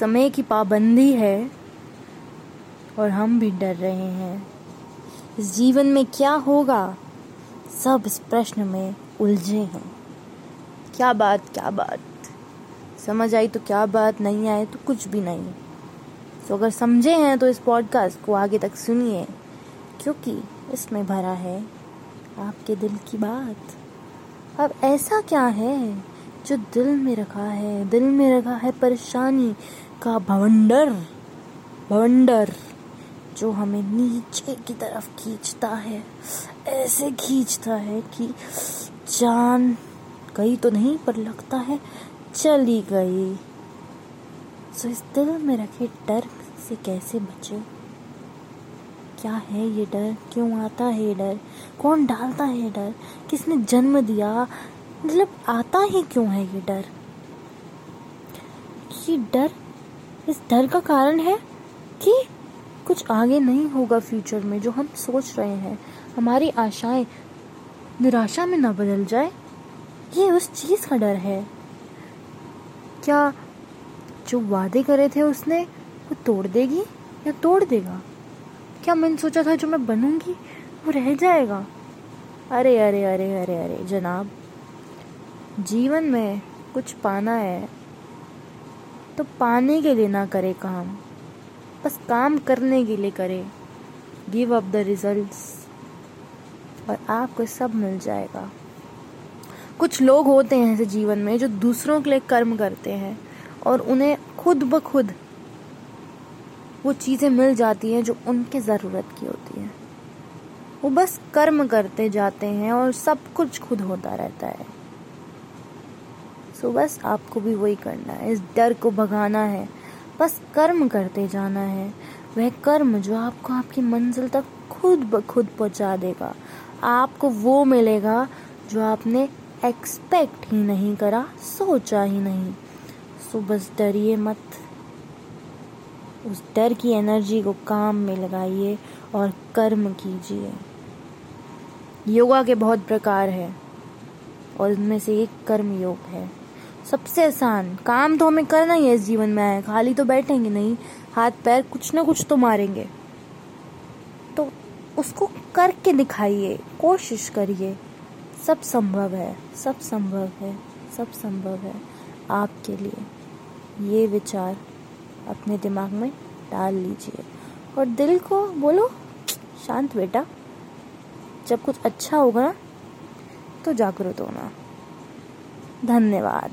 समय की पाबंदी है और हम भी डर रहे हैं। इस जीवन में क्या होगा? सब इस प्रश्न में उलझे हैं। क्या बात क्या बात। समझ आई तो क्या बात, नहीं आए तो कुछ भी नहीं। तो अगर समझे हैं तो इस पॉडकास्ट को आगे तक सुनिए, क्योंकि इसमें भरा है आपके दिल की बात। अब ऐसा क्या है जो दिल में रखा है? दिल में रखा है परेशानी का भवंडर भवंडर, जो हमें नीचे की तरफ़ खींचता है। ऐसे खींचता है कि जान गई तो नहीं, पर लगता है चली गई। सो इस दिल में रखे डर से कैसे बचे? क्या है ये डर? क्यों आता है डर? कौन डालता है डर? किसने जन्म दिया? मतलब आता ही क्यों है ये डर? ये डर इस डर का कारण है कि कुछ आगे नहीं होगा फ्यूचर में, जो हम सोच रहे हैं। हमारी आशाएँ निराशा में ना बदल जाए। ये उस चीज़ का डर है। क्या जो वादे करे थे उसने, वो तोड़ देगी या तोड़ देगा? क्या मैंने सोचा था जो मैं बनूँगी, वो रह जाएगा? अरे अरे अरे अरे अरे, जनाब, जीवन में कुछ पाना है। तो पाने के लिए ना करे काम। बस काम करने के लिए करे। गिव अप द रिजल्ट्स और आपको सब मिल जाएगा। कुछ लोग होते हैं ऐसे जीवन में जो दूसरों के लिए कर्म करते हैं और उन्हें खुद ब खुद वो चीज़ें मिल जाती हैं जो उनके ज़रूरत की होती हैं। वो बस कर्म करते जाते हैं और सब कुछ खुद होता रहता है। सो बस आपको भी वही करना है। इस डर को भगाना है। बस कर्म करते जाना है। वह कर्म जो आपको आपकी मंजिल तक खुद ब, खुद पहुँचा देगा। आपको वो मिलेगा जो आपने एक्सपेक्ट ही नहीं करा, सोचा ही नहीं। सो बस डरिए मत। उस डर की एनर्जी को काम में लगाइए और कर्म कीजिए। योगा के बहुत प्रकार है और इनमें से एक कर्म योग है। सबसे आसान। काम तो हमें करना ही है इस जीवन में आए। खाली तो बैठेंगे नहीं। हाथ, पैर कुछ ना कुछ तो मारेंगे। तो उसको करके दिखाइए। कोशिश करिए। सब संभव है। सब संभव है। सब संभव है आपके लिए। ये विचार अपने दिमाग में डाल लीजिए। और दिल को बोलो, शांत बेटा, जब कुछ अच्छा होगा ना तो जागरूक होना। धन्यवाद।